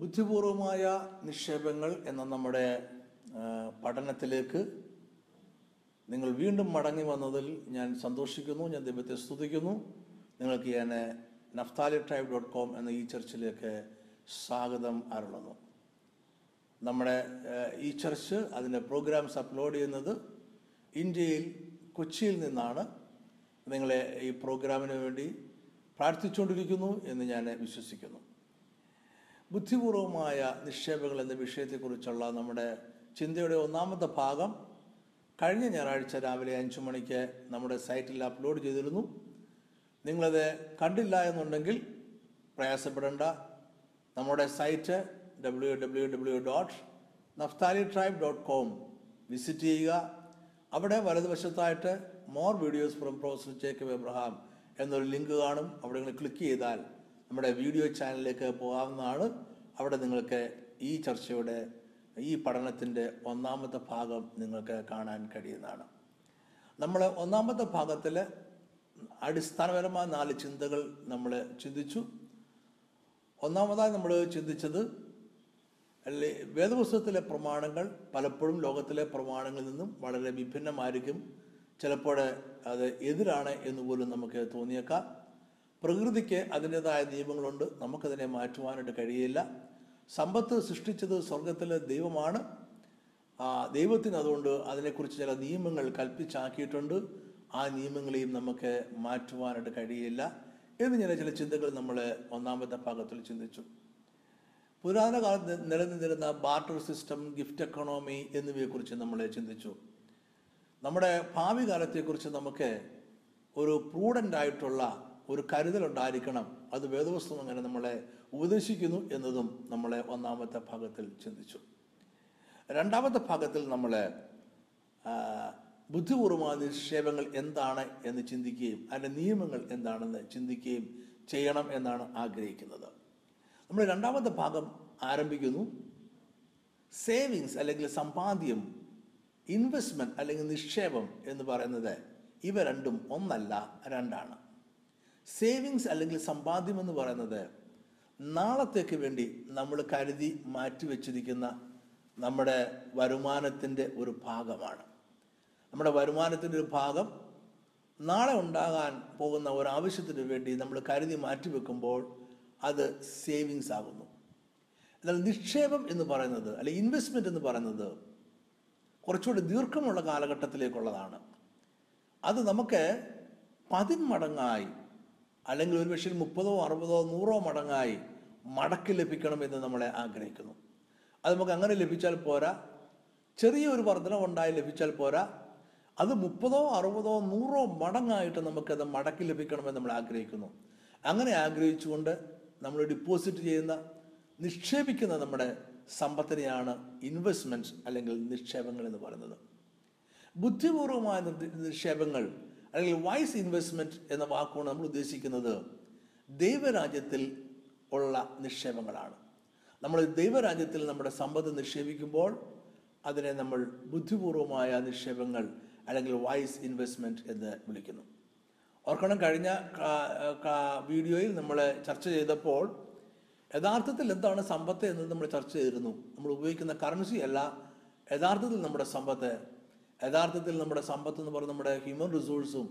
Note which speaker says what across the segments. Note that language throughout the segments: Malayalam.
Speaker 1: ബുദ്ധിപൂർവമായ നിക്ഷേപങ്ങൾ എന്ന നമ്മുടെ പഠനത്തിലേക്ക് നിങ്ങൾ വീണ്ടും മടങ്ങി വന്നതിൽ ഞാൻ സന്തോഷിക്കുന്നു ഞാൻ ദൈവത്തെ സ്തുതിക്കുന്നു. നിങ്ങൾക്ക് ഞാൻ നഫ്താലി ട്രൈബ് ഡോട്ട് കോം എന്ന ഈ ചർച്ചിലേക്ക് സ്വാഗതം അരുളുന്നു. നമ്മുടെ ഈ ചർച്ച് അതിന്റെ പ്രോഗ്രാംസ് അപ്ലോഡ് ചെയ്യുന്നത് ഇന്ത്യയിൽ കൊച്ചിയിൽ നിന്നാണ്. നിങ്ങളെ ഈ പ്രോഗ്രാമിന് വേണ്ടി പ്രാർത്ഥിച്ചുകൊണ്ടിരിക്കുന്നു എന്ന് ഞാൻ വിശ്വസിക്കുന്നു. ബുദ്ധിപൂർവമായ നിക്ഷേപങ്ങൾ എന്ന വിഷയത്തെക്കുറിച്ചുള്ള നമ്മുടെ ചിന്തയുടെ ഒന്നാമത്തെ ഭാഗം കഴിഞ്ഞ ഞായറാഴ്ച രാവിലെ അഞ്ചു മണിക്ക് നമ്മുടെ സൈറ്റിൽ അപ്ലോഡ് ചെയ്തിരുന്നു. നിങ്ങളത് കണ്ടില്ല എന്നുണ്ടെങ്കിൽ പ്രയാസപ്പെടേണ്ട. നമ്മുടെ site W W W dot Naphtali tribe dot com visit ചെയ്യുക. അവിടെ വലതുവശത്തായിട്ട് more videos from professor Jacob Abraham എന്നൊരു ലിങ്ക് കാണും. അവിടെ നിങ്ങൾ ക്ലിക്ക് ചെയ്താൽ നമ്മുടെ വീഡിയോ ചാനലിലേക്ക് പോകാവുന്നതാണ്. അവിടെ നിങ്ങൾക്ക് ഈ ചർച്ചയുടെ ഈ പഠനത്തിന്റെ ഒന്നാമത്തെ ഭാഗം നിങ്ങൾക്ക് കാണാൻ കഴിയുന്നതാണ്. നമ്മൾ ഒന്നാമത്തെ ഭാഗത്തിൽ അടിസ്ഥാനപരമായ നാല് ചിന്തകൾ നമ്മൾ ചിന്തിച്ചു. ഒന്നാമതായി നമ്മൾ ചിന്തിച്ചത് അല്ലെ വേദപുസ്തകത്തിലെ പ്രമാണങ്ങൾ പലപ്പോഴും ലോകത്തിലെ പ്രമാണങ്ങളിൽ നിന്നും വളരെ വിഭിന്നമായിരിക്കും. ചിലപ്പോൾ അത് എതിരാണ് എന്ന് പോലും നമുക്ക് തോന്നിയേക്കാം. പ്രകൃതിക്ക് അതിന്റെതായ നിയമങ്ങളുണ്ട്. നമുക്കതിനെ മാറ്റുവാനായിട്ട് കഴിയില്ല. സമ്പത്ത് സൃഷ്ടിച്ചത് സ്വർഗത്തിലെ ദൈവമാണ്. ആ ദൈവത്തിന് അതുകൊണ്ട് അതിനെക്കുറിച്ച് ചില നിയമങ്ങൾ കൽപ്പിച്ചാക്കിയിട്ടുണ്ട്. ആ നിയമങ്ങളെയും നമുക്ക് മാറ്റുവാനായിട്ട് കഴിയില്ല എന്ന് ചില ചില ചിന്തകൾ നമ്മൾ ഒന്നാമത്തെ ഭാഗത്തിൽ ചിന്തിച്ചു. പുരാതന കാലത്ത് നിലനിന്നിരുന്ന ബാർട്ടർ സിസ്റ്റം ഗിഫ്റ്റ് എക്കണോമി എന്നിവയെക്കുറിച്ച് നമ്മൾ ചിന്തിച്ചു. നമ്മുടെ ഭാവി കാലത്തെക്കുറിച്ച് നമുക്ക് ഒരു പ്രൂഡന്റ് ആയിട്ടുള്ള ഒരു കരുതൽ ഉണ്ടായിരിക്കണം അത് വേദവസ്തു അങ്ങനെ നമ്മളെ ഉപദേശിക്കുന്നു എന്നതും നമ്മളെ ഒന്നാമത്തെ ഭാഗത്തിൽ ചിന്തിച്ചു. രണ്ടാമത്തെ ഭാഗത്തിൽ നമ്മളെ ബുദ്ധിപൂർവമായ നിക്ഷേപങ്ങൾ എന്താണ് എന്ന് ചിന്തിക്കുകയും അതിന്റെ നിയമങ്ങൾ എന്താണെന്ന് ചിന്തിക്കുകയും ചെയ്യണം എന്നാണ് ആഗ്രഹിക്കുന്നത്. നമ്മൾ രണ്ടാമത്തെ ഭാഗം ആരംഭിക്കുന്നു. സേവിങ്സ് അല്ലെങ്കിൽ സമ്പാദ്യം ഇൻവെസ്റ്റ്മെന്റ് അല്ലെങ്കിൽ നിക്ഷേപം എന്ന് പറയുന്നത് ഇവ രണ്ടും ഒന്നല്ല രണ്ടാണ്. സേവിങ്സ് അല്ലെങ്കിൽ സമ്പാദ്യം എന്ന് പറയുന്നത് നാളത്തേക്ക് വേണ്ടി നമ്മൾ കരുതി മാറ്റിവെച്ചിരിക്കുന്ന നമ്മുടെ വരുമാനത്തിന്റെ ഒരു ഭാഗമാണ്. നമ്മുടെ വരുമാനത്തിന്റെ ഒരു ഭാഗം നാളെ ഉണ്ടാകാൻ പോകുന്ന ഒരു ആവശ്യത്തിന് വേണ്ടി നമ്മൾ കരുതി മാറ്റിവെക്കുമ്പോൾ അത് സേവിങ്സ് ആകുന്നു. എന്നാൽ നിക്ഷേപം എന്ന് പറയുന്നത് അല്ലെ ഇൻവെസ്റ്റ്മെന്റ് എന്ന് പറയുന്നത് കുറച്ചുകൂടി ദീർഘമുള്ള കാലഘട്ടത്തിലേക്കുള്ളതാണ്. അത് നമുക്ക് പതിന്മടങ്ങായി അല്ലെങ്കിൽ ഒരു പക്ഷേ മുപ്പതോ അറുപതോ നൂറോ മടങ്ങായി മടക്കി ലഭിക്കണം എന്ന് നമ്മളെ ആഗ്രഹിക്കുന്നു. അത് നമുക്ക് അങ്ങനെ ലഭിച്ചാൽ പോരാ. ചെറിയൊരു വർധനം ഉണ്ടായി ലഭിച്ചാൽ പോരാ. അത് മുപ്പതോ അറുപതോ നൂറോ മടങ്ങായിട്ട് നമുക്കത് മടക്കി ലഭിക്കണമെന്ന് നമ്മൾ ആഗ്രഹിക്കുന്നു. അങ്ങനെ ആഗ്രഹിച്ചുകൊണ്ട് നമ്മൾ ഡിപ്പോസിറ്റ് ചെയ്യുന്ന നിക്ഷേപിക്കുന്ന നമ്മുടെ സമ്പത്തിനെയാണ് ഇൻവെസ്റ്റ്മെന്റ്സ് അല്ലെങ്കിൽ നിക്ഷേപങ്ങൾ എന്ന് പറയുന്നത്. ബുദ്ധിപൂർവമായ നിക്ഷേപങ്ങൾ അല്ലെങ്കിൽ വൈസ് ഇൻവെസ്റ്റ്മെന്റ് എന്ന വാക്കുകൊണ്ട് നമ്മൾ ഉദ്ദേശിക്കുന്നത് ദൈവരാജ്യത്തിൽ ഉള്ള നിക്ഷേപങ്ങളാണ്. നമ്മൾ ദൈവരാജ്യത്തിൽ നമ്മുടെ സമ്പത്ത് നിക്ഷേപിക്കുമ്പോൾ അതിനെ നമ്മൾ ബുദ്ധിപൂർവമായ നിക്ഷേപങ്ങൾ അല്ലെങ്കിൽ വൈസ് ഇൻവെസ്റ്റ്മെന്റ് എന്ന് വിളിക്കുന്നു. ഓർക്കണം കഴിഞ്ഞ വീഡിയോയിൽ നമ്മൾ ചർച്ച ചെയ്തപ്പോൾ യഥാർത്ഥത്തിൽ എന്താണ് സമ്പത്ത് എന്ന് നമ്മൾ ചർച്ച ചെയ്തിരുന്നു. നമ്മൾ ഉപയോഗിക്കുന്ന കറൻസി അല്ല യഥാർത്ഥത്തിൽ നമ്മുടെ സമ്പത്ത് യഥാർത്ഥത്തിൽ നമ്മുടെ സമ്പത്ത് എന്ന് പറയുന്നത് നമ്മുടെ ഹ്യൂമൻ റിസോഴ്സും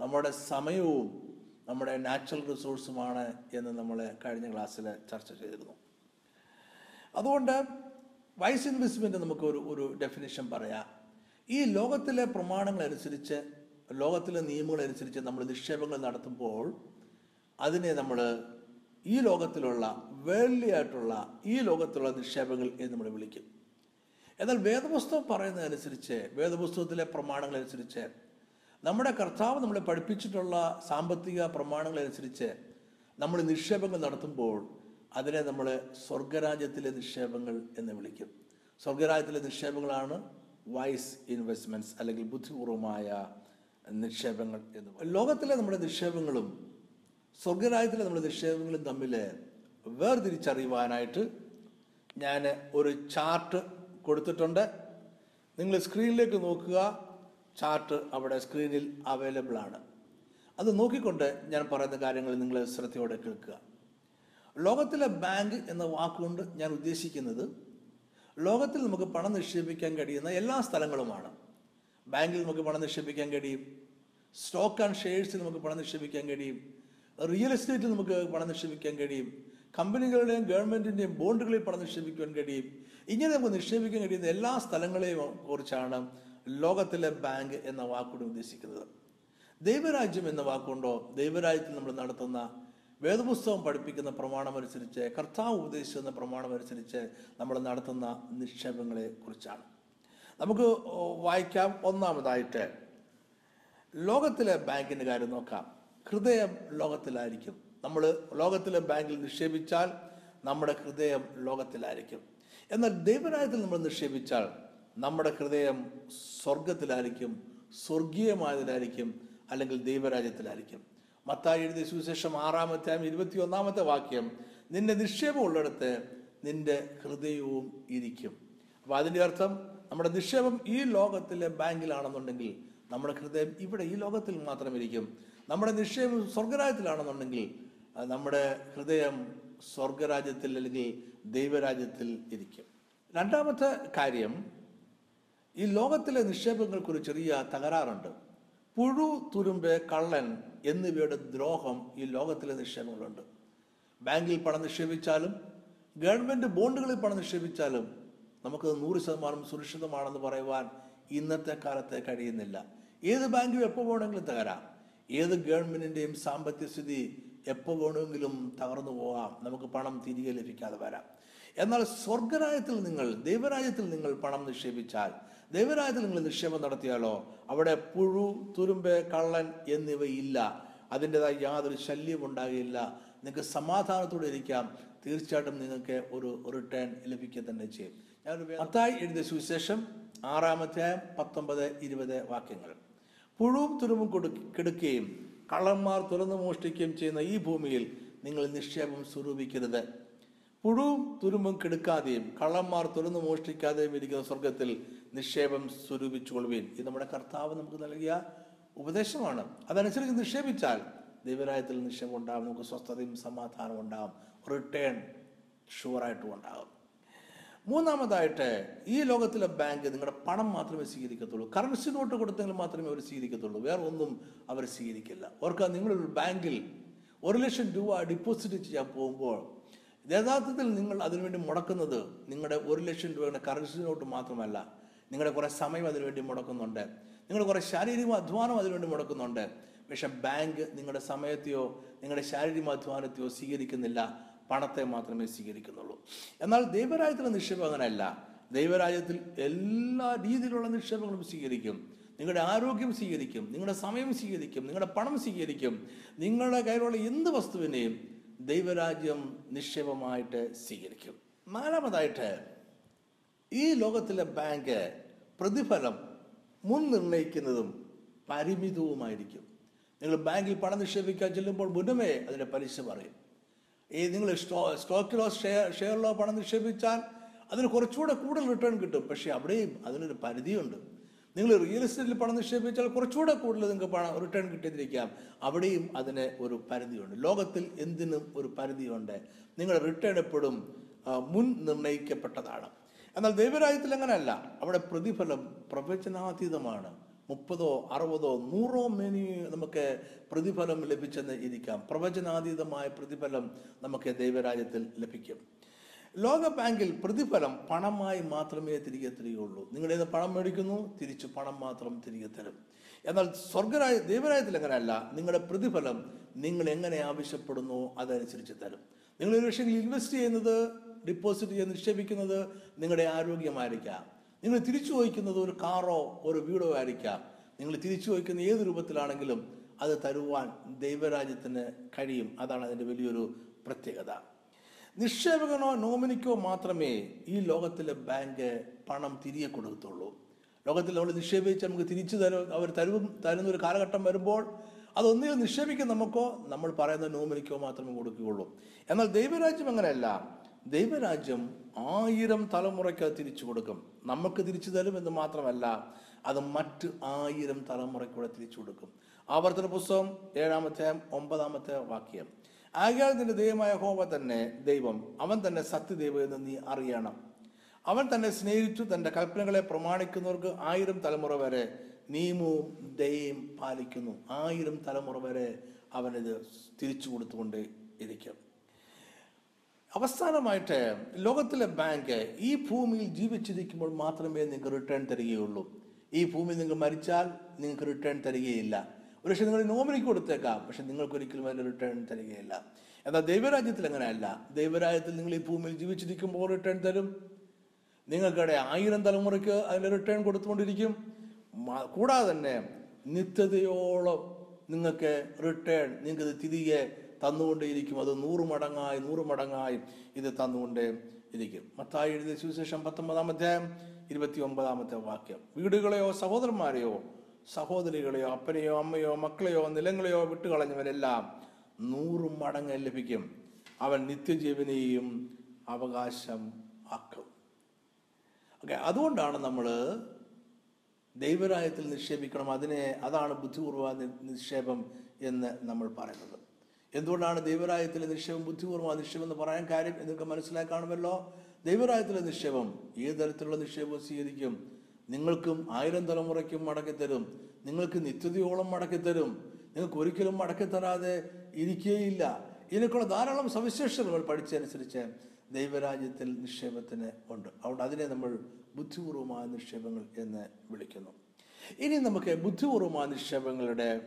Speaker 1: നമ്മുടെ സമയവും നമ്മുടെ നാച്ചുറൽ റിസോഴ്സുമാണ് എന്ന് നമ്മൾ കഴിഞ്ഞ ക്ലാസ്സിൽ ചർച്ച ചെയ്തിരുന്നു. അതുകൊണ്ട് വൈസ് ഇൻവെസ്റ്റ്മെന്റ് നമുക്ക് ഒരു ഡെഫിനിഷൻ പറയാം. ഈ ലോകത്തിലെ പ്രമാണങ്ങൾ അനുസരിച്ച് ലോകത്തിലെ നിയമങ്ങൾ അനുസരിച്ച് നമ്മൾ നിക്ഷേപങ്ങൾ നടത്തുമ്പോൾ അതിനെ നമ്മൾ ഈ ലോകത്തിലുള്ള വേൾഡ്ലി ആയിട്ടുള്ള ഈ ലോകത്തിലുള്ള നിക്ഷേപങ്ങൾ എന്ന് നമ്മൾ വിളിക്കും. എന്നാൽ വേദപുസ്തകം പറയുന്നതനുസരിച്ച് വേദപുസ്തകത്തിലെ പ്രമാണങ്ങൾ അനുസരിച്ച് നമ്മുടെ കർത്താവ് നമ്മളെ പഠിപ്പിച്ചിട്ടുള്ള സാമ്പത്തിക പ്രമാണങ്ങൾ അനുസരിച്ച് നമ്മൾ നിക്ഷേപങ്ങൾ നടത്തുമ്പോൾ അതിനെ നമ്മൾ സ്വർഗരാജ്യത്തിലെ നിക്ഷേപങ്ങൾ എന്ന് വിളിക്കും സ്വർഗരാജ്യത്തിലെ നിക്ഷേപങ്ങളാണ് വൈസ് ഇൻവെസ്റ്റ്മെന്റ്സ് അല്ലെങ്കിൽ ബുദ്ധിപൂർവമായ നിക്ഷേപങ്ങൾ എന്ന്. ലോകത്തിലെ നമ്മുടെ നിക്ഷേപങ്ങളും സ്വർഗരാജ്യത്തിലെ നമ്മുടെ നിക്ഷേപങ്ങളും തമ്മിൽ വേർതിരിച്ചറിയുവാനായിട്ട് ഞാൻ ഒരു ചാർട്ട് കൊടുത്തിട്ടുണ്ട്. നിങ്ങൾ സ്ക്രീനിലേക്ക് നോക്കുക. ചാർട്ട് അവിടെ സ്ക്രീനിൽ അവൈലബിൾ ആണ്. അത് നോക്കിക്കൊണ്ട് ഞാൻ പറയുന്ന കാര്യങ്ങൾ നിങ്ങൾ ശ്രദ്ധയോടെ കേൾക്കുക. ലോകത്തിലെ ബാങ്ക് എന്ന വാക്കുകൊണ്ട് ഞാൻ ഉദ്ദേശിക്കുന്നത് ലോകത്തിൽ നമുക്ക് പണം നിക്ഷേപിക്കാൻ കഴിയുന്ന എല്ലാ സ്ഥലങ്ങളുമാണ്. ബാങ്കിൽ നമുക്ക് പണം നിക്ഷേപിക്കാൻ കഴിയും. സ്റ്റോക്ക് ആൻഡ് ഷെയർസിൽ നമുക്ക് പണം നിക്ഷേപിക്കാൻ കഴിയും. റിയൽ എസ്റ്റേറ്റിൽ നമുക്ക് പണം നിക്ഷേപിക്കാൻ കഴിയും. കമ്പനികളുടെയും ഗവൺമെന്റിന്റെയും ബോണ്ടുകളിൽ പണം നിക്ഷേപിക്കാൻ കഴിയും. ഇങ്ങനെ നമുക്ക് നിക്ഷേപിക്കാൻ കഴിയുന്ന എല്ലാ സ്ഥലങ്ങളെയും കുറിച്ചാണ് ലോകത്തിലെ ബാങ്ക് എന്ന വാക്കുകൊണ്ട് ഉദ്ദേശിക്കുന്നത്. ദൈവരാജ്യം എന്ന വാക്കുകൊണ്ടോ ദൈവരാജ്യത്തിൽ നമ്മൾ നടത്തുന്ന വേദപുസ്തകം പഠിപ്പിക്കുന്ന പ്രമാണമനുസരിച്ച് കർത്താവ് ഉപദേശിക്കുന്ന പ്രമാണമനുസരിച്ച് നമ്മൾ നടത്തുന്ന നിക്ഷേപങ്ങളെ കുറിച്ചാണ്. നമുക്ക് വായിക്കാം. ഒന്നാമതായിട്ട് ലോകത്തിലെ ബാങ്കിന്റെ കാര്യം നോക്കാം. ഹൃദയം ലോകത്തിലായിരിക്കും. നമ്മൾ ലോകത്തിലെ ബാങ്കിൽ നിക്ഷേപിച്ചാൽ നമ്മുടെ ഹൃദയം ലോകത്തിലായിരിക്കും. എന്നാൽ ദൈവരാജ്യത്തിൽ നമ്മൾ നിക്ഷേപിച്ചാൽ നമ്മുടെ ഹൃദയം സ്വർഗത്തിലായിരിക്കും സ്വർഗീയമായതിലായിരിക്കും അല്ലെങ്കിൽ ദൈവരാജ്യത്തിലായിരിക്കും. മത്തായി എഴുതിയ സുവിശേഷം ആറാമത്തെ ഇരുപത്തി ഒന്നാമത്തെ വാക്യം നിന്റെ നിക്ഷേപം ഉള്ളിടത്ത് നിന്റെ ഹൃദയവും ഇരിക്കും. അപ്പൊ അതിന്റെ അർത്ഥം നമ്മുടെ നിക്ഷേപം ഈ ലോകത്തിലെ ബാങ്കിലാണെന്നുണ്ടെങ്കിൽ നമ്മുടെ ഹൃദയം ഇവിടെ ഈ ലോകത്തിൽ മാത്രം ഇരിക്കും. നമ്മുടെ നിക്ഷേപം സ്വർഗരാജ്യത്തിലാണെന്നുണ്ടെങ്കിൽ നമ്മുടെ ഹൃദയം സ്വർഗരാജ്യത്തിൽ അല്ലെങ്കിൽ ദൈവരാജ്യത്തിൽ ഇരിക്കും. രണ്ടാമത്തെ കാര്യം ഈ ലോകത്തിലെ നിക്ഷേപങ്ങൾക്കൊരു ചെറിയ തകരാറുണ്ട്. പുഴു തുരുമ്പ് കള്ളൻ എന്നിവയുടെ ദ്രോഹം ഈ ലോകത്തിലെ നിക്ഷേപങ്ങളുണ്ട്. ബാങ്കിൽ പണം നിക്ഷേപിച്ചാലും ഗവൺമെന്റ് ബോണ്ടുകളിൽ പണം നിക്ഷേപിച്ചാലും നമുക്ക് നൂറ് ശതമാനം സുരക്ഷിതമാണെന്ന് പറയുവാൻ ഇന്നത്തെ കാലത്ത് കഴിയുന്നില്ല. ഏത് ബാങ്കും എപ്പോൾ വേണമെങ്കിലും തകരാം. ഏത് ഗവൺമെന്റിന്റെയും സാമ്പത്തിക സ്ഥിതി എപ്പോൾ വേണമെങ്കിലും തകർന്നു പോകാം. നമുക്ക് പണം തിരികെ ലഭിക്കാതെ വരാം. എന്നാൽ സ്വർഗരാജ്യത്തിൽ നിങ്ങൾ ദൈവരാജ്യത്തിൽ നിങ്ങൾ പണം നിക്ഷേപിച്ചാൽ ദൈവരാജ്യത്തിൽ നിങ്ങൾ നിക്ഷേപം നടത്തിയാലോ? അവിടെ പുഴു തുരുമ്പ് കള്ളൻ എന്നിവയില്ല. അതിന്റെതായ യാതൊരു ശല്യം ഉണ്ടാകില്ല. നിങ്ങൾക്ക് സമാധാനത്തോടെ ഇരിക്കാം. തീർച്ചയായിട്ടും നിങ്ങൾക്ക് ഒരു റിട്ടേൺ ലഭിക്കുക തന്നെ ചെയ്യും. ഞാനൊരു മത്തായി എഴുതിയ സുവിശേഷം ആറാമത്തെ പത്തൊമ്പത് ഇരുപത് വാക്യങ്ങൾ. പുഴുവും തുരുമ്പും കൊടു കെടുക്കുകയും കള്ളന്മാർ തുറന്നു മോഷ്ടിക്കുകയും ചെയ്യുന്ന ഈ ഭൂമിയിൽ നിങ്ങൾ നിക്ഷേപം സ്വരൂപിക്കരുത്. പുഴുവും തുരുമ്പും കെടുക്കാതെയും കള്ളന്മാർ തുറന്നു മോഷ്ടിക്കാതെയും ഇരിക്കുന്ന സ്വർഗത്തിൽ നിക്ഷേപം സ്വരൂപിച്ചുകൊള്ളുവീൻ. ഇത് നമ്മുടെ കർത്താവ് നമുക്ക് നൽകിയ ഉപദേശമാണ്. അതനുസരിച്ച് നിക്ഷേപിച്ചാൽ ദൈവരായത്തിൽ നിക്ഷേപം ഉണ്ടാകും നമുക്ക് സ്വസ്ഥതയും സമാധാനവും ഉണ്ടാകും റിട്ടേൺ ഷുവറായിട്ടും ഉണ്ടാകും മൂന്നാമതായിട്ട് ഈ ലോകത്തിലെ ബാങ്ക് നിങ്ങളുടെ പണം മാത്രമേ സ്വീകരിക്കത്തുള്ളൂ. കറൻസി നോട്ട് കൊടുത്തെങ്കിൽ മാത്രമേ അവർ സ്വീകരിക്കത്തുള്ളൂ. വേറെ ഒന്നും അവർ സ്വീകരിക്കില്ല. ഓർക്കുക നിങ്ങളൊരു ബാങ്കിൽ ഒരു ലക്ഷം രൂപ ഡിപ്പോസിറ്റ് ചെയ്യാൻ പോകുമ്പോൾ യഥാർത്ഥത്തിൽ നിങ്ങൾ അതിനുവേണ്ടി മുടക്കുന്നത് നിങ്ങളുടെ ഒരു ലക്ഷം രൂപയുടെ കറൻസി നോട്ട് മാത്രമല്ല. നിങ്ങളുടെ കുറേ സമയം അതിനുവേണ്ടി മുടക്കുന്നുണ്ട്. നിങ്ങൾ കുറേ ശാരീരിക അധ്വാനം അതിനുവേണ്ടി മുടക്കുന്നുണ്ട്. പക്ഷെ ബാങ്ക് നിങ്ങളുടെ സമയത്തെയോ നിങ്ങളുടെ ശാരീരിക അധ്വാനത്തെയോ സ്വീകരിക്കുന്നില്ല. പണത്തെ മാത്രമേ സ്വീകരിക്കുന്നുള്ളൂ. എന്നാൽ ദൈവരാജ്യത്തിലെ നിക്ഷേപം അങ്ങനെയല്ല. ദൈവരാജ്യത്തിൽ എല്ലാ രീതിയിലുള്ള നിക്ഷേപങ്ങളും സ്വീകരിക്കും. നിങ്ങളുടെ ആരോഗ്യം സ്വീകരിക്കും. നിങ്ങളുടെ സമയം സ്വീകരിക്കും. നിങ്ങളുടെ പണം സ്വീകരിക്കും. നിങ്ങളുടെ കയ്യിലുള്ള എന്ത് വസ്തുവിനെയും ദൈവരാജ്യം നിക്ഷേപമായിട്ട് സ്വീകരിക്കും. നാലാമതായിട്ട് ഈ ലോകത്തിലെ ബാങ്ക് പ്രതിഫലം മുൻ നിർണയിക്കുന്നതും പരിമിതവുമായിരിക്കും. നിങ്ങൾ ബാങ്കിൽ പണം നിക്ഷേപിക്കാൻ ചെല്ലുമ്പോൾ മുന്നമേ അതിന്റെ പലിശ പറയും. ഈ നിങ്ങൾ സ്റ്റോ സ്റ്റോക്കിലോ ഷെയർ ഷെയറിലോ പണം നിക്ഷേപിച്ചാൽ അതിന് കുറച്ചുകൂടെ കൂടുതൽ റിട്ടേൺ കിട്ടും. പക്ഷേ അവിടെയും അതിനൊരു പരിധിയുണ്ട്. നിങ്ങൾ റിയൽ എസ്റ്റേറ്റിൽ പണം നിക്ഷേപിച്ചാൽ കുറച്ചുകൂടെ കൂടുതൽ നിങ്ങൾക്ക് പണം റിട്ടേൺ കിട്ടിയിരിക്കാം അവിടെയും അതിന് ഒരു പരിധിയുണ്ട്. ലോകത്തിൽ എന്തിനും ഒരു പരിധിയുണ്ട്. നിങ്ങളുടെ റിട്ടേൺ എപ്പോഴും മുൻ നിർണയിക്കപ്പെട്ടതാണ് എന്നാൽ ദൈവരാജ്യത്തിൽ അങ്ങനെയല്ല. അവിടെ പ്രതിഫലം പ്രവചനാതീതമാണ്. മുപ്പതോ അറുപതോ നൂറോ മേനി നമുക്ക് പ്രതിഫലം ലഭിച്ചെന്ന് ഇരിക്കാം. പ്രവചനാതീതമായ പ്രതിഫലം നമുക്ക് ദൈവരാജ്യത്തിൽ ലഭിക്കും. ലോക ബാങ്കിൽ പ്രതിഫലം പണമായി മാത്രമേ തിരികെ തരികയുള്ളൂ. നിങ്ങളേത് പണം മേടിക്കുന്നു? തിരിച്ചു പണം മാത്രം തിരികെ തരും. എന്നാൽ സ്വർഗരായ ദൈവരാജ്യത്തിൽ അങ്ങനെയല്ല. നിങ്ങളുടെ പ്രതിഫലം നിങ്ങൾ എങ്ങനെ ആവശ്യപ്പെടുന്നു അതനുസരിച്ച് തരും. നിങ്ങൾ ഒരു ഇൻവെസ്റ്റ് ചെയ്യുന്നത് ഡിപ്പോസിറ്റ് ചെയ്ത് നിക്ഷേപിക്കുന്നത് നിങ്ങളുടെ ആരോഗ്യമായിരിക്കാം. നിങ്ങൾ തിരിച്ചു വഹിക്കുന്നത് ഒരു കാറോ ഒരു വീടോ ആയിരിക്കാം. നിങ്ങൾ തിരിച്ചു വഹിക്കുന്ന ഏത് രൂപത്തിലാണെങ്കിലും അത് തരുവാൻ ദൈവരാജ്യത്തിന് കഴിയും. അതാണ് അതിന്റെ വലിയൊരു പ്രത്യേകത. നിക്ഷേപകനോ നോമിനിക്കോ മാത്രമേ ഈ ലോകത്തിലെ ബാങ്ക് പണം തിരികെ കൊടുക്കത്തുള്ളൂ. ലോകത്തിൽ നമ്മൾ നിക്ഷേപിച്ച് നമുക്ക് തിരിച്ചു തരും അവർ തരും തരുന്ന ഒരു കാലഘട്ടം വരുമ്പോൾ അതൊന്നിൽ നിക്ഷേപിക്കാൻ നമുക്കോ നമ്മൾ പറയുന്ന നോമിനിക്കോ മാത്രമേ കൊടുക്കുകയുള്ളൂ. എന്നാൽ ദൈവരാജ്യം അങ്ങനെയല്ല. ദൈവരാജ്യം ആയിരം തലമുറയ്ക്ക് തിരിച്ചു കൊടുക്കും. നമുക്ക് തിരിച്ചു തരും എന്ന് മാത്രമല്ല അത് മറ്റ് ആയിരം തലമുറയ്ക്കൂടെ തിരിച്ചു കൊടുക്കും. ആവർത്തന പുസ്തകം ഏഴാമത്തെ ഒമ്പതാമത്തെ വാക്യം. ആകയാൽ നിന്റെ ദൈവമായ ഹോമ തന്നെ ദൈവം. അവൻ തന്നെ സത്യദൈവം എന്ന് നീ അറിയണം. അവൻ തന്നെ സ്നേഹിച്ചു തന്റെ കൽപ്പനകളെ പ്രമാണിക്കുന്നവർക്ക് ആയിരം തലമുറ വരെ നിയമവും ദയയും പാലിക്കുന്നു. ആയിരം തലമുറ വരെ അവനിത് തിരിച്ചു കൊടുത്തുകൊണ്ട് ഇരിക്കും അവസാനമായിട്ട് ലോകത്തിലെ ബാങ്ക് ഈ ഭൂമിയിൽ ജീവിച്ചിരിക്കുമ്പോൾ മാത്രമേ നിങ്ങൾക്ക് റിട്ടേൺ തരികയുള്ളൂ. ഈ ഭൂമി നിങ്ങൾ മരിച്ചാൽ നിങ്ങൾക്ക് റിട്ടേൺ തരികയില്ല. ഒരുപക്ഷെ നിങ്ങൾ നോമിനിക്ക് കൊടുത്തേക്കാം പക്ഷെ നിങ്ങൾക്ക് ഒരിക്കലും അതിന് റിട്ടേൺ തരികയില്ല. എന്നാൽ ദൈവരാജ്യത്തിൽ അങ്ങനെയല്ല. ദൈവരാജ്യത്തിൽ നിങ്ങൾ ഈ ഭൂമിയിൽ ജീവിച്ചിരിക്കുമ്പോൾ റിട്ടേൺ തരും. നിങ്ങൾക്കിടെ ആയിരം തലമുറയ്ക്ക് അതിന് റിട്ടേൺ കൊടുത്തുകൊണ്ടിരിക്കും. കൂടാതെ തന്നെ നിത്യതയോളം നിങ്ങൾക്ക് റിട്ടേൺ നിങ്ങൾക്ക് തിരികെ തന്നുകൊണ്ടേയിരിക്കും. അത് നൂറ് മടങ്ങായി നൂറ് മടങ്ങായി ഇത് തന്നുകൊണ്ടേ ഇരിക്കും മത്തായി എഴുതിയ സുവിശേഷം പത്തൊമ്പതാം അധ്യായം ഇരുപത്തി ഒമ്പതാമത്തെ വാക്യം. വീടുകളെയോ സഹോദരന്മാരെയോ സഹോദരികളെയോ അപ്പനെയോ അമ്മയോ മക്കളെയോ നിലങ്ങളെയോ വിട്ടുകളഞ്ഞവരെല്ലാം നൂറ് മടങ്ങ് ലഭിക്കും. അവൻ നിത്യജീവനെയും അവകാശം ആക്കും. ഓക്കെ അതുകൊണ്ടാണ് നമ്മൾ ദൈവരായത്തിൽ നിക്ഷേപിക്കണം. അതിനെ അതാണ് ബുദ്ധിപൂർവ നിക്ഷേപം എന്ന് നമ്മൾ പറയുന്നത്. എന്തുകൊണ്ടാണ് ദൈവരായത്തിലെ നിക്ഷേപം ബുദ്ധിപൂർവ നിക്ഷേപം എന്ന് പറയാൻ കാര്യം എന്നൊക്കെ മനസ്സിലാക്കണമല്ലോ കാണുമല്ലോ? ദൈവരായത്തിലെ നിക്ഷേപം ഏത് തരത്തിലുള്ള നിക്ഷേപം സ്വീകരിക്കും? നിങ്ങൾക്കും ആയിരം തലമുറയ്ക്കും മടക്കിത്തരും. നിങ്ങൾക്ക് നിത്യതയോളം മടക്കിത്തരും. നിങ്ങൾക്ക് ഒരിക്കലും മടക്കിത്തരാതെ ഇരിക്കുകയില്ല ഇതിനൊക്കെയുള്ള ധാരാളം സവിശേഷതകൾ പഠിച്ചനുസരിച്ച് ദൈവരാജ്യത്തിൽ നിക്ഷേപത്തിന് ഉണ്ട്. അതുകൊണ്ട് അതിനെ നമ്മൾ ബുദ്ധിപൂർവമായ നിക്ഷേപങ്ങൾ എന്ന് വിളിക്കുന്നു. ഇനി നമുക്ക് ബുദ്ധിപൂർവമായ നിക്ഷേപങ്ങളുടെ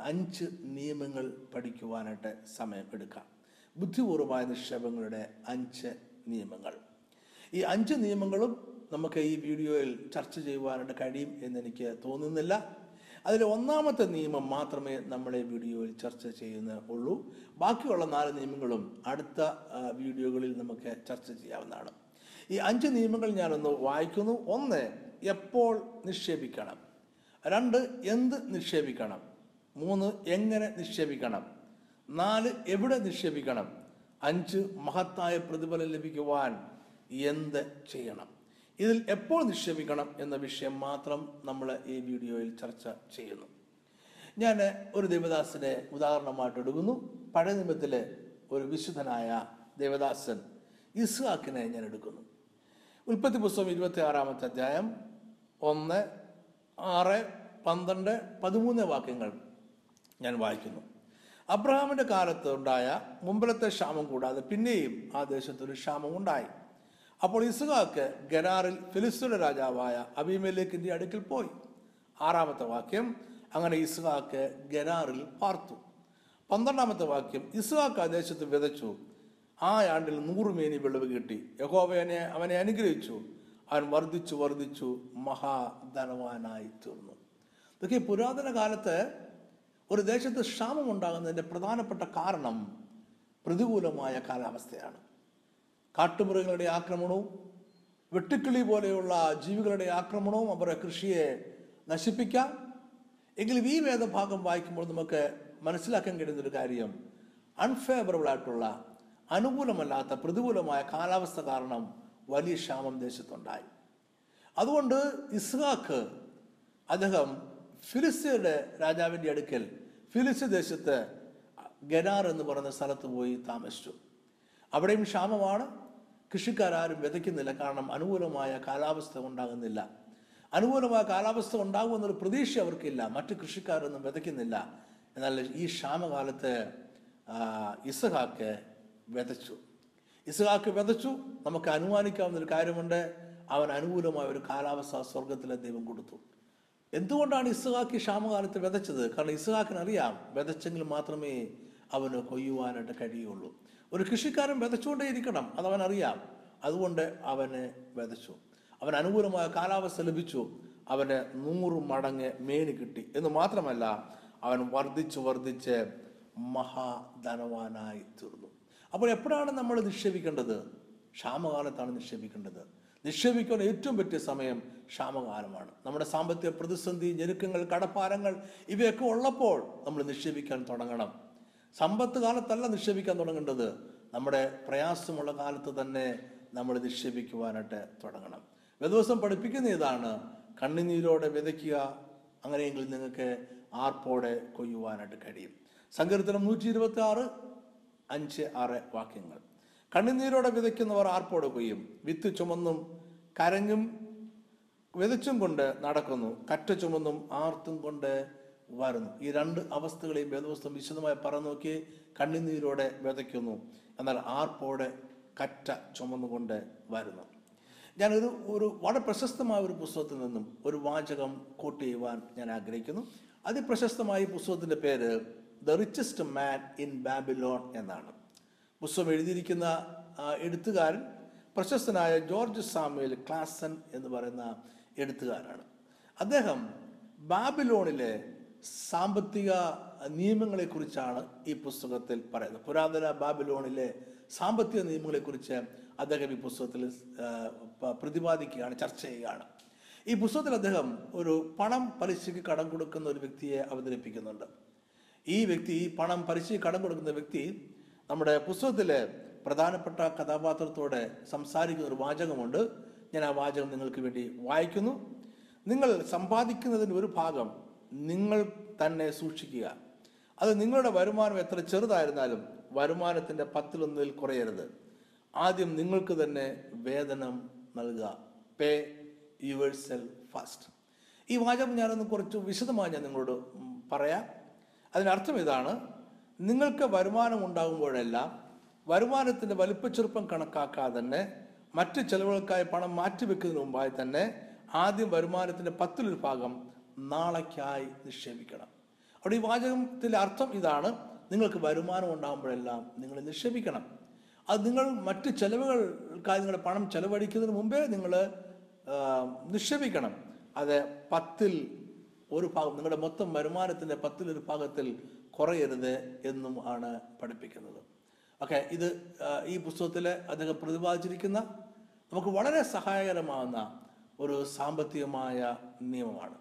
Speaker 1: അഞ്ച് നിയമങ്ങൾ പഠിക്കുവാനായിട്ട് സമയം എടുക്കാം ബുദ്ധിപൂർവമായ നിക്ഷേപങ്ങളുടെ അഞ്ച് നിയമങ്ങൾ. ഈ അഞ്ച് നിയമങ്ങളും നമുക്ക് ഈ വീഡിയോയിൽ ചർച്ച ചെയ്യുവാനായിട്ട് കഴിയും എന്ന് എനിക്ക് തോന്നുന്നില്ല. അതിൽ ഒന്നാമത്തെ നിയമം മാത്രമേ നമ്മൾ ഈ വീഡിയോയിൽ ചർച്ച ചെയ്യുന്ന ഉള്ളൂ. ബാക്കിയുള്ള നാല് നിയമങ്ങളും അടുത്ത വീഡിയോകളിൽ നമുക്ക് ചർച്ച ചെയ്യാവുന്നതാണ്. ഈ അഞ്ച് നിയമങ്ങൾ ഞാനൊന്ന് വായിക്കുന്നു. ഒന്ന് എപ്പോൾ നിക്ഷേപിക്കണം? രണ്ട് എന്ത് നിക്ഷേപിക്കണം? മൂന്ന് എങ്ങനെ നിക്ഷേപിക്കണം? നാല് എവിടെ നിക്ഷേപിക്കണം? അഞ്ച് മഹത്തായ പ്രതിഫലം ലഭിക്കുവാൻ എന്ത് ചെയ്യണം? ഇതിൽ എപ്പോൾ നിക്ഷേപിക്കണം എന്ന വിഷയം മാത്രം നമ്മൾ ഈ വീഡിയോയിൽ ചർച്ച ചെയ്യുന്നു. ഞാൻ ഒരു ദേവദാസിനെ ഉദാഹരണമായിട്ട് എടുക്കുന്നു. പഴയ നിയമത്തിലെ ഒരു വിശുദ്ധനായ ദേവദാസൻ ഇസ്ഹാക്കിനെ ഞാൻ എടുക്കുന്നു. ഉൽപ്പത്തി പുസ്തകം ഇരുപത്തി ആറാമത്തെ അധ്യായം ഒന്ന് ആറ് പന്ത്രണ്ട് പതിമൂന്ന് വാക്യങ്ങൾ ഞാൻ വായിക്കുന്നു. അബ്രഹാമിന്റെ കാലത്ത് ഉണ്ടായ മുമ്പിലത്തെ ക്ഷാമം കൂടാതെ പിന്നെയും ആ ദേശത്തൊരു ക്ഷാമം ഉണ്ടായി. അപ്പോൾ ഇസുഖാക്ക് ഗരാറിൽ ഫിലിസ്തീന രാജാവായ അബീമേലേക്കിന്റെ അടുക്കൽ പോയി. ആറാമത്തെ വാക്യം അങ്ങനെ ഇസുഖാക്ക് ഗരാറിൽ പാർത്തു. പന്ത്രണ്ടാമത്തെ വാക്യം ഇസുഖാക്ക് ആ ദേശത്ത് വിതച്ചു. ആ ആണ്ടിൽ നൂറ് മേനി വിളവ് കിട്ടി. യഹോവനെ അവനെ അനുഗ്രഹിച്ചു. അവൻ വർദ്ധിച്ചു വർദ്ധിച്ചു മഹാധനവാനായി തീർന്നു. ഇതൊക്കെ പുരാതന കാലത്ത് ഒരു ദേശത്ത് ക്ഷാമം ഉണ്ടാകുന്നതിന്റെ പ്രധാനപ്പെട്ട കാരണം പ്രതികൂലമായ കാലാവസ്ഥയാണ്. കാട്ടുമൃഗങ്ങളുടെ ആക്രമണവും വെട്ടുക്കിളി പോലെയുള്ള ജീവികളുടെ ആക്രമണവും അവരുടെ കൃഷിയെ നശിപ്പിക്കാം. എങ്കിലും ഈ വേദഭാഗം വായിക്കുമ്പോൾ നമുക്ക് മനസ്സിലാക്കാൻ കഴിയുന്ന ഒരു കാര്യം അൺഫേവറബിൾ ആയിട്ടുള്ള അനുകൂലമല്ലാത്ത പ്രതികൂലമായ കാലാവസ്ഥ കാരണം വലിയ ക്ഷാമം ദേശത്തുണ്ടായി. അതുകൊണ്ട് ഇസ്ഹാക്ക് അദ്ദേഹം ഫിലിസ്തീയുടെ രാജാവിന്റെ അടുക്കൽ ഫിലിസ്തീൻ ദേശത്ത് ഗനാർ എന്ന് പറയുന്ന സ്ഥലത്ത് പോയി താമസിച്ചു. അവിടെയും ക്ഷാമമാണ്. കൃഷിക്കാരും വിതയ്ക്കുന്നില്ല. കാരണം അനുകൂലമായ കാലാവസ്ഥ ഉണ്ടാകുന്നില്ല. അനുകൂലമായ കാലാവസ്ഥ ഉണ്ടാകുമെന്നൊരു പ്രതീക്ഷ അവർക്കില്ല. മറ്റു കൃഷിക്കാരൊന്നും വിതയ്ക്കുന്നില്ല. എന്നാൽ ഈ ക്ഷാമകാലത്ത് ഇസഹാക്ക് വിതച്ചു. ഇസഹാക്ക് വിതച്ചു. നമുക്ക് അനുമാനിക്കാവുന്ന ഒരു കാര്യമുണ്ട്. അവൻ അനുകൂലമായ ഒരു കാലാവസ്ഥ സ്വർഗത്തിലെ ദൈവം കൊടുത്തു. എന്തുകൊണ്ടാണ് ഇസ്ഹാക്ക് ക്ഷാമകാലത്ത് വിതച്ചത്? കാരണം ഇസ്ഹാക്കിന് അറിയാം വിതച്ചെങ്കിൽ മാത്രമേ അവന് കൊയ്യുവാനായിട്ട് കഴിയുള്ളൂ. ഒരു കൃഷിക്കാരൻ വിതച്ചുകൊണ്ടേ ഇരിക്കണം അതവൻ അറിയാം അതുകൊണ്ട് അവന് വിതച്ചു. അവൻ അനുകൂലമായ കാലാവസ്ഥ ലഭിച്ചു. അവന് നൂറ് മടങ്ങ് മേനി കിട്ടി. എന്ന് മാത്രമല്ല അവൻ വർദ്ധിച്ച് വർദ്ധിച്ച് മഹാധനവാനായി തീർന്നു. അപ്പോൾ എപ്പോഴാണ് നമ്മൾ നിക്ഷേപിക്കേണ്ടത്? ക്ഷാമകാലത്താണ് നിക്ഷേപിക്കേണ്ടത്. നിക്ഷേപിക്കാൻ ഏറ്റവും പറ്റിയ സമയം ക്ഷാമകാലമാണ്. നമ്മുടെ സാമ്പത്തിക പ്രതിസന്ധി ഞെരുക്കങ്ങൾ കടപ്പാരങ്ങൾ ഇവയൊക്കെ ഉള്ളപ്പോൾ നമ്മൾ നിക്ഷേപിക്കാൻ തുടങ്ങണം. സമ്പത്ത് കാലത്തല്ല നിക്ഷേപിക്കാൻ തുടങ്ങേണ്ടത്. നമ്മുടെ പ്രയാസമുള്ള കാലത്ത് തന്നെ നമ്മൾ നിക്ഷേപിക്കുവാനായിട്ട് തുടങ്ങണം. വേദവസം പഠിപ്പിക്കുന്ന ഇതാണ് കണ്ണുനീരോടെ വിതയ്ക്കുക അങ്ങനെയെങ്കിൽ നിങ്ങൾക്ക് ആർപ്പോടെ കൊയ്യുവാനായിട്ട് കഴിയും. സങ്കീർത്തനം നൂറ്റി ഇരുപത്തി ആറ് അഞ്ച് ആറ് വാക്യങ്ങൾ. കണ്ണുനീരോടെ വിതയ്ക്കുന്നവർ ആർപ്പോടെ കൊയ്യും വിത്ത് ചുമന്നും കരഞ്ഞും വിതച്ചും കൊണ്ട് നടക്കുന്നു. കറ്റ ചുമന്നും ആർത്തും കൊണ്ട് വരുന്നു. ഈ രണ്ട് അവസ്ഥകളെയും വേദപുസ്തകം വിശദമായി പറഞ്ഞു നോക്കി കണ്ണുനീരോടെ വിതയ്ക്കുന്നു. എന്നാൽ ആർപ്പോടെ കറ്റ ചുമന്നുകൊണ്ട് വരുന്നു. ഞാനൊരു ഒരു വളരെ പ്രശസ്തമായ ഒരു പുസ്തകത്തിൽ നിന്നും ഒരു വാചകം കോട്ട് ചെയ്യുവാൻ ഞാൻ ആഗ്രഹിക്കുന്നു. അതിപ്രശസ്തമായ ഈ പുസ്തകത്തിന്റെ പേര് the richest man in Babylon എന്നാണ്. പുസ്തകം എഴുതിയിരിക്കുന്ന എഴുത്തുകാരൻ പ്രശസ്തനായ ജോർജ് സാമുവേൽ ക്ലാസൻ എന്ന് പറയുന്ന എഴുത്തുകാരാണ്. അദ്ദേഹം ബാബിലോണിലെ സാമ്പത്തിക നിയമങ്ങളെക്കുറിച്ചാണ് ഈ പുസ്തകത്തിൽ പറയുന്നത്. പുരാതന ബാബിലോണിലെ സാമ്പത്തിക നിയമങ്ങളെക്കുറിച്ച് അദ്ദേഹം ഈ പുസ്തകത്തിൽ പ്രതിപാദിക്കുകയാണ് ചർച്ച ചെയ്യുകയാണ്. ഈ പുസ്തകത്തിൽ അദ്ദേഹം ഒരു പണം പലിശയ്ക്ക് കടം കൊടുക്കുന്ന ഒരു വ്യക്തിയെ അവതരിപ്പിക്കുന്നുണ്ട്. ഈ വ്യക്തി പണം പലിശയ്ക്ക് കടം കൊടുക്കുന്ന വ്യക്തി നമ്മുടെ പുസ്തകത്തിലെ പ്രധാനപ്പെട്ട കഥാപാത്രത്തോടെ സംസാരിക്കുന്ന ഒരു വാചകമുണ്ട്. ഞാൻ ആ വാചകം നിങ്ങൾക്ക് വേണ്ടി വായിക്കുന്നു. നിങ്ങൾ സമ്പാദിക്കുന്നതിന്റെ ഒരു ഭാഗം നിങ്ങൾ തന്നെ സൂക്ഷിക്കുക. അത് നിങ്ങളുടെ വരുമാനം എത്ര ചെറുതായിരുന്നാലും വരുമാനത്തിന്റെ പത്തിലൊന്നിൽ കുറയരുത്. ആദ്യം നിങ്ങൾക്ക് തന്നെ വേതനം നൽകുക. പേ യുവർ സെൽ ഫസ്റ്റ് ഈ വാചകം ഞാനൊന്ന് കുറച്ച് വിശദമായി ഞാൻ നിങ്ങളോട് പറയാം. അതിനർത്ഥം ഇതാണ് നിങ്ങൾക്ക് വരുമാനം ഉണ്ടാകുമ്പോഴെല്ലാം വരുമാനത്തിന്റെ വലിപ്പച്ചെറുപ്പം കണക്കാക്കാതെ തന്നെ മറ്റ് ചെലവുകൾക്കായി പണം മാറ്റിവെക്കുന്നതിന് മുമ്പായി തന്നെ ആദ്യം വരുമാനത്തിന്റെ പത്തിലൊരു ഭാഗം നാളേക്കായി നിക്ഷേപിക്കണം. അവിടെ ഈ വാചകത്തിലെ അർത്ഥം ഇതാണ്. നിങ്ങൾക്ക് വരുമാനം ഉണ്ടാകുമ്പോഴെല്ലാം നിങ്ങൾ നിക്ഷേപിക്കണം. അത് നിങ്ങൾ മറ്റ് ചെലവുകൾക്കായി നിങ്ങളുടെ പണം ചെലവഴിക്കുന്നതിന് മുമ്പേ നിങ്ങൾ നിക്ഷേപിക്കണം. അത് പത്തിൽ ഒരു ഭാഗം നിങ്ങളുടെ മൊത്തം വരുമാനത്തിന്റെ പത്തിലൊരു ഭാഗത്തിൽ കുറയരുത് എന്നും ആണ് പഠിപ്പിക്കുന്നത്. ഓക്കെ ഇത് ഈ പുസ്തകത്തിൽ അദ്ദേഹം പ്രതിപാദിച്ചിരിക്കുന്ന നമുക്ക് വളരെ സഹായകരമാകുന്ന ഒരു സാമ്പത്തികമായ നിയമമാണ്.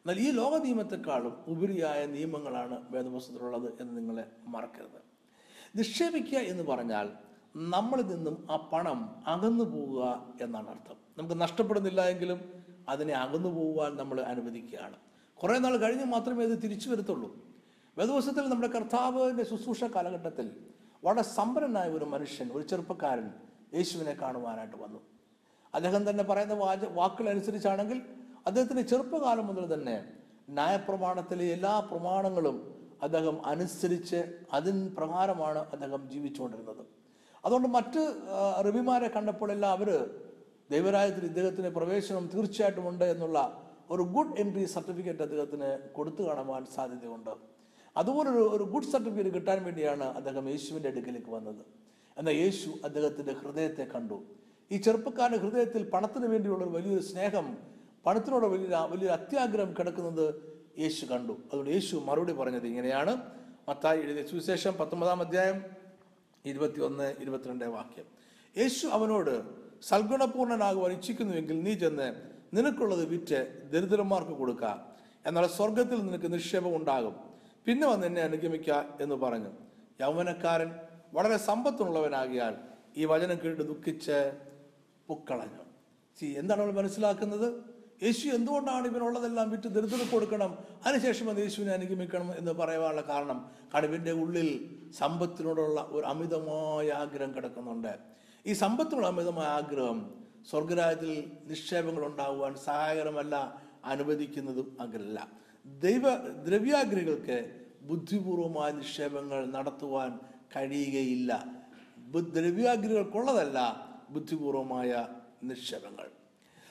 Speaker 1: എന്നാൽ ഈ ലോക നിയമത്തെക്കാളും ഉപരിയായ നിയമങ്ങളാണ് വേദപുസ്തകത്തിലുള്ളത് എന്ന് നിങ്ങളെ മറക്കരുത്. നിക്ഷേപിക്കുക എന്ന് പറഞ്ഞാൽ നമ്മളിൽ നിന്നും ആ പണം അകന്നു പോവുക എന്നാണ് അർത്ഥം. നമുക്ക് നഷ്ടപ്പെടുന്നില്ല എങ്കിലും അതിനെ അകന്നു പോകുവാൻ നമ്മൾ അനുവദിക്കുകയാണ്. കുറേ നാൾ കഴിഞ്ഞ് മാത്രമേ ഇത് തിരിച്ചു വരത്തുള്ളൂ. വേദവസത്തിൽ നമ്മുടെ കർത്താവിന്റെ ശുശ്രൂഷ കാലഘട്ടത്തിൽ വളരെ സമ്പന്നനായ ഒരു മനുഷ്യൻ ഒരു ചെറുപ്പക്കാരൻ യേശുവിനെ കാണുവാനായിട്ട് വന്നു. അദ്ദേഹം തന്നെ പറയുന്ന വാച വാക്കുകൾ അനുസരിച്ചാണെങ്കിൽ അദ്ദേഹത്തിന്റെ ചെറുപ്പകാലം മുതൽ തന്നെ ന്യായപ്രമാണത്തിലെ എല്ലാ പ്രമാണങ്ങളും അദ്ദേഹം അനുസരിച്ച് അതിൻ പ്രകാരമാണ് അദ്ദേഹം ജീവിച്ചുകൊണ്ടിരുന്നത്. അതുകൊണ്ട് മറ്റ് റബിമാരെ കണ്ടപ്പോഴെല്ലാം അവർ ദൈവരാജ്യത്തിൽ ഇദ്ദേഹത്തിന് പ്രവേശനം തീർച്ചയായിട്ടും ഉണ്ട് എന്നുള്ള ഒരു ഗുഡ് എം പി സർട്ടിഫിക്കറ്റ് അദ്ദേഹത്തിന് കൊടുത്തു കാണുവാൻ സാധ്യതയുണ്ട്. അതുപോലൊരു ഒരു ഗുഡ് സർട്ടിഫിക്കറ്റ് കിട്ടാൻ വേണ്ടിയാണ് അദ്ദേഹം യേശുവിന്റെ അടുക്കലേക്ക് വന്നത്. എന്നാൽ യേശു അദ്ദേഹത്തിന്റെ ഹൃദയത്തെ കണ്ടു. ഈ ചെറുപ്പക്കാരുടെ ഹൃദയത്തിൽ പണത്തിന് വേണ്ടിയുള്ള ഒരു വലിയൊരു സ്നേഹം പണത്തിനോട് വലിയ വലിയൊരു അത്യാഗ്രഹം കിടക്കുന്നത് യേശു കണ്ടു. അതുകൊണ്ട് യേശു മറുപടി പറഞ്ഞത് ഇങ്ങനെയാണ്. മത്തായി എഴുതിയ സുവിശേഷം പത്തൊമ്പതാം അധ്യായം ഇരുപത്തി ഒന്ന് ഇരുപത്തിരണ്ട് വാക്യം. യേശു അവനോട് സൽഗുണപൂർണനാകുവാൻ ഇച്ഛിക്കുന്നുവെങ്കിൽ നീ ചെന്ന് നിനക്കുള്ളത് വിറ്റ് ദരിദ്രന്മാർക്ക് കൊടുക്ക. എന്നാൽ സ്വർഗത്തിൽ നിനക്ക് നിക്ഷേപം ഉണ്ടാകും. പിന്നെ വന്ന് എന്നെ അനുഗമിക്ക എന്ന് പറഞ്ഞു. യൗവനക്കാരൻ വളരെ സമ്പത്തുള്ളവനാകിയാൽ ഈ വചനം കേട്ട് ദുഃഖിച്ച് പൊക്കളഞ്ഞു. സി എന്താണ് അവൾ മനസ്സിലാക്കുന്നത്? യേശു എന്തുകൊണ്ടാണ് ഇവനുള്ളതെല്ലാം വിറ്റ് ദരിദ്രം കൊടുക്കണം? അതിനുശേഷം അത് യേശുവിനെ അനുഗമിക്കണം എന്ന് പറയാനുള്ള കാരണം കടുവിന്റെ ഉള്ളിൽ സമ്പത്തിനോടുള്ള ഒരു അമിതമായ ആഗ്രഹം കിടക്കുന്നുണ്ട്. ഈ സമ്പത്തിനുള്ള അമിതമായ ആഗ്രഹം സ്വർഗരാജ്യത്തിൽ നിക്ഷേപങ്ങൾ ഉണ്ടാകുവാൻ സഹായകരമല്ല അനുവദിക്കുന്നതും അങ്ങനല്ല. ദൈവ ദ്രവ്യാഗ്രഹികൾക്ക് ബുദ്ധിപൂർവമായ നിക്ഷേപങ്ങൾ നടത്തുവാൻ കഴിയുകയില്ല. ദ്രവ്യാഗ്രഹികൾക്കുള്ളതല്ല ബുദ്ധിപൂർവമായ നിക്ഷേപങ്ങൾ.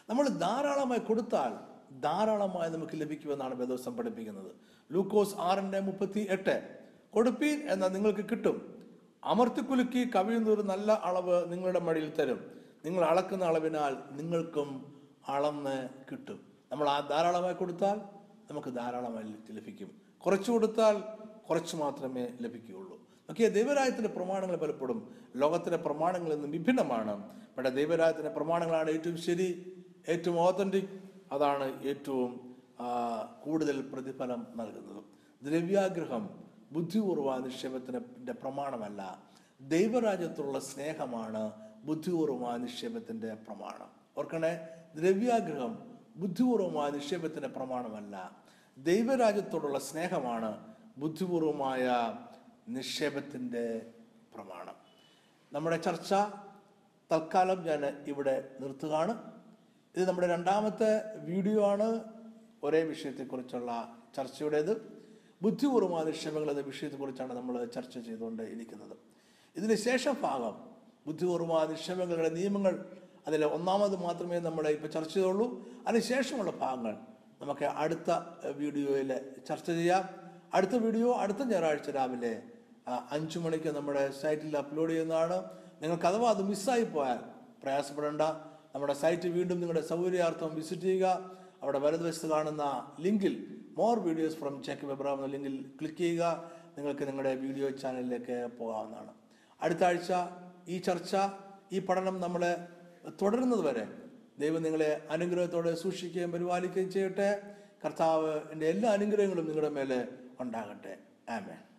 Speaker 1: നമ്മൾ ധാരാളമായി കൊടുത്താൽ ധാരാളമായി നമുക്ക് ലഭിക്കുമെന്നാണ് വേദോസം പഠിപ്പിക്കുന്നത്. ലൂക്കോസ് ആറിന്റെ മുപ്പത്തി എട്ട് കൊടുപ്പീൻ എന്നാൽ നിങ്ങൾക്ക് കിട്ടും. അമർത്തിക്കുലുക്കി കവിയുന്ന ഒരു നല്ല അളവ് നിങ്ങളുടെ മടിയിൽ തരും. നിങ്ങൾ അളക്കുന്ന അളവിനാൽ നിങ്ങൾക്കും അളന്ന് കിട്ടും. നമ്മൾ ആ ധാരാളമായി കൊടുത്താൽ നമുക്ക് ധാരാളമായി ലഭിക്കും. കുറച്ച് കൊടുത്താൽ കുറച്ച് മാത്രമേ ലഭിക്കുകയുള്ളൂ. ഓക്കെ ദൈവരായത്തിന്റെ പ്രമാണങ്ങൾ പലപ്പോഴും ലോകത്തിലെ പ്രമാണങ്ങളിൽ നിന്ന് വിഭിന്നമാണ്. പക്ഷേ ദൈവരായത്തിന്റെ പ്രമാണങ്ങളാണ് ഏറ്റവും ശരി ഏറ്റവും ഓതന്റിക് അതാണ് ഏറ്റവും കൂടുതൽ പ്രതിഫലം നൽകുന്നത്. ദ്രവ്യാഗ്രഹം ബുദ്ധിപൂർവ നിക്ഷേപത്തിന്റെ പ്രമാണമല്ല. ദൈവരാജ്യത്തുള്ള സ്നേഹമാണ് ബുദ്ധിപൂർവമായ നിക്ഷേപത്തിന്റെ പ്രമാണം. ഓർക്കണേ ദ്രവ്യാഗ്രഹം ബുദ്ധിപൂർവമായ നിക്ഷേപത്തിന്റെ പ്രമാണമല്ല. ദൈവരാജ്യത്തോടുള്ള സ്നേഹമാണ് ബുദ്ധിപൂർവമായ നിക്ഷേപത്തിന്റെ പ്രമാണം. നമ്മുടെ ചർച്ച തൽക്കാലം ഞാൻ ഇവിടെ നിർത്തുകയാണ്. ഇത് നമ്മുടെ രണ്ടാമത്തെ വീഡിയോ ആണ്. ഒരേ വിഷയത്തെക്കുറിച്ചുള്ള ചർച്ചയുടേത്. ബുദ്ധിപൂർവമായ നിക്ഷേപങ്ങൾ എന്ന വിഷയത്തെക്കുറിച്ചാണ് നമ്മൾ ചർച്ച ചെയ്തുകൊണ്ട് ഇരിക്കുന്നത് ഇതിന് ശേഷം ഭാഗം ബുദ്ധിപൂർവമായ നിക്ഷേപങ്ങളുടെ നിയമങ്ങൾ അതിൽ ഒന്നാമത് മാത്രമേ നമ്മൾ ഇപ്പോൾ ചർച്ച ചെയ്തുള്ളൂ. അതിനുശേഷമുള്ള ഭാഗങ്ങൾ നമുക്ക് അടുത്ത വീഡിയോയിൽ ചർച്ച ചെയ്യാം. അടുത്ത വീഡിയോ അടുത്ത ഞായറാഴ്ച രാവിലെ അഞ്ചു മണിക്ക് നമ്മുടെ സൈറ്റിൽ അപ്ലോഡ് ചെയ്യുന്നതാണ്. നിങ്ങൾക്ക് അഥവാ അത് മിസ്സായി പോയാൽ പ്രയാസപ്പെടേണ്ട. നമ്മുടെ സൈറ്റ് വീണ്ടും നിങ്ങളുടെ സൗകര്യാർത്ഥം വിസിറ്റ് ചെയ്യുക. അവിടെ വലതുവശത്ത് കാണുന്ന ലിങ്കിൽ more videos from Jacob Abraham എന്ന ലിങ്കിൽ ക്ലിക്ക് ചെയ്യുക. നിങ്ങൾക്ക് നിങ്ങളുടെ വീഡിയോ ചാനലിലേക്ക് പോകാവുന്നതാണ്. അടുത്ത ആഴ്ച ഈ ചർച്ച ഈ പഠനം നമ്മൾ തുടരുന്നത് വരെ ദൈവം നിങ്ങളെ അനുഗ്രഹത്തോടെ സൂക്ഷിക്കുകയും പരിപാലിക്കുകയും ചെയ്യട്ടെ. കർത്താവ് എന്റെ എല്ലാ അനുഗ്രഹങ്ങളും നിങ്ങളുടെ മേലെ ഉണ്ടാകട്ടെ. ആമേൻ.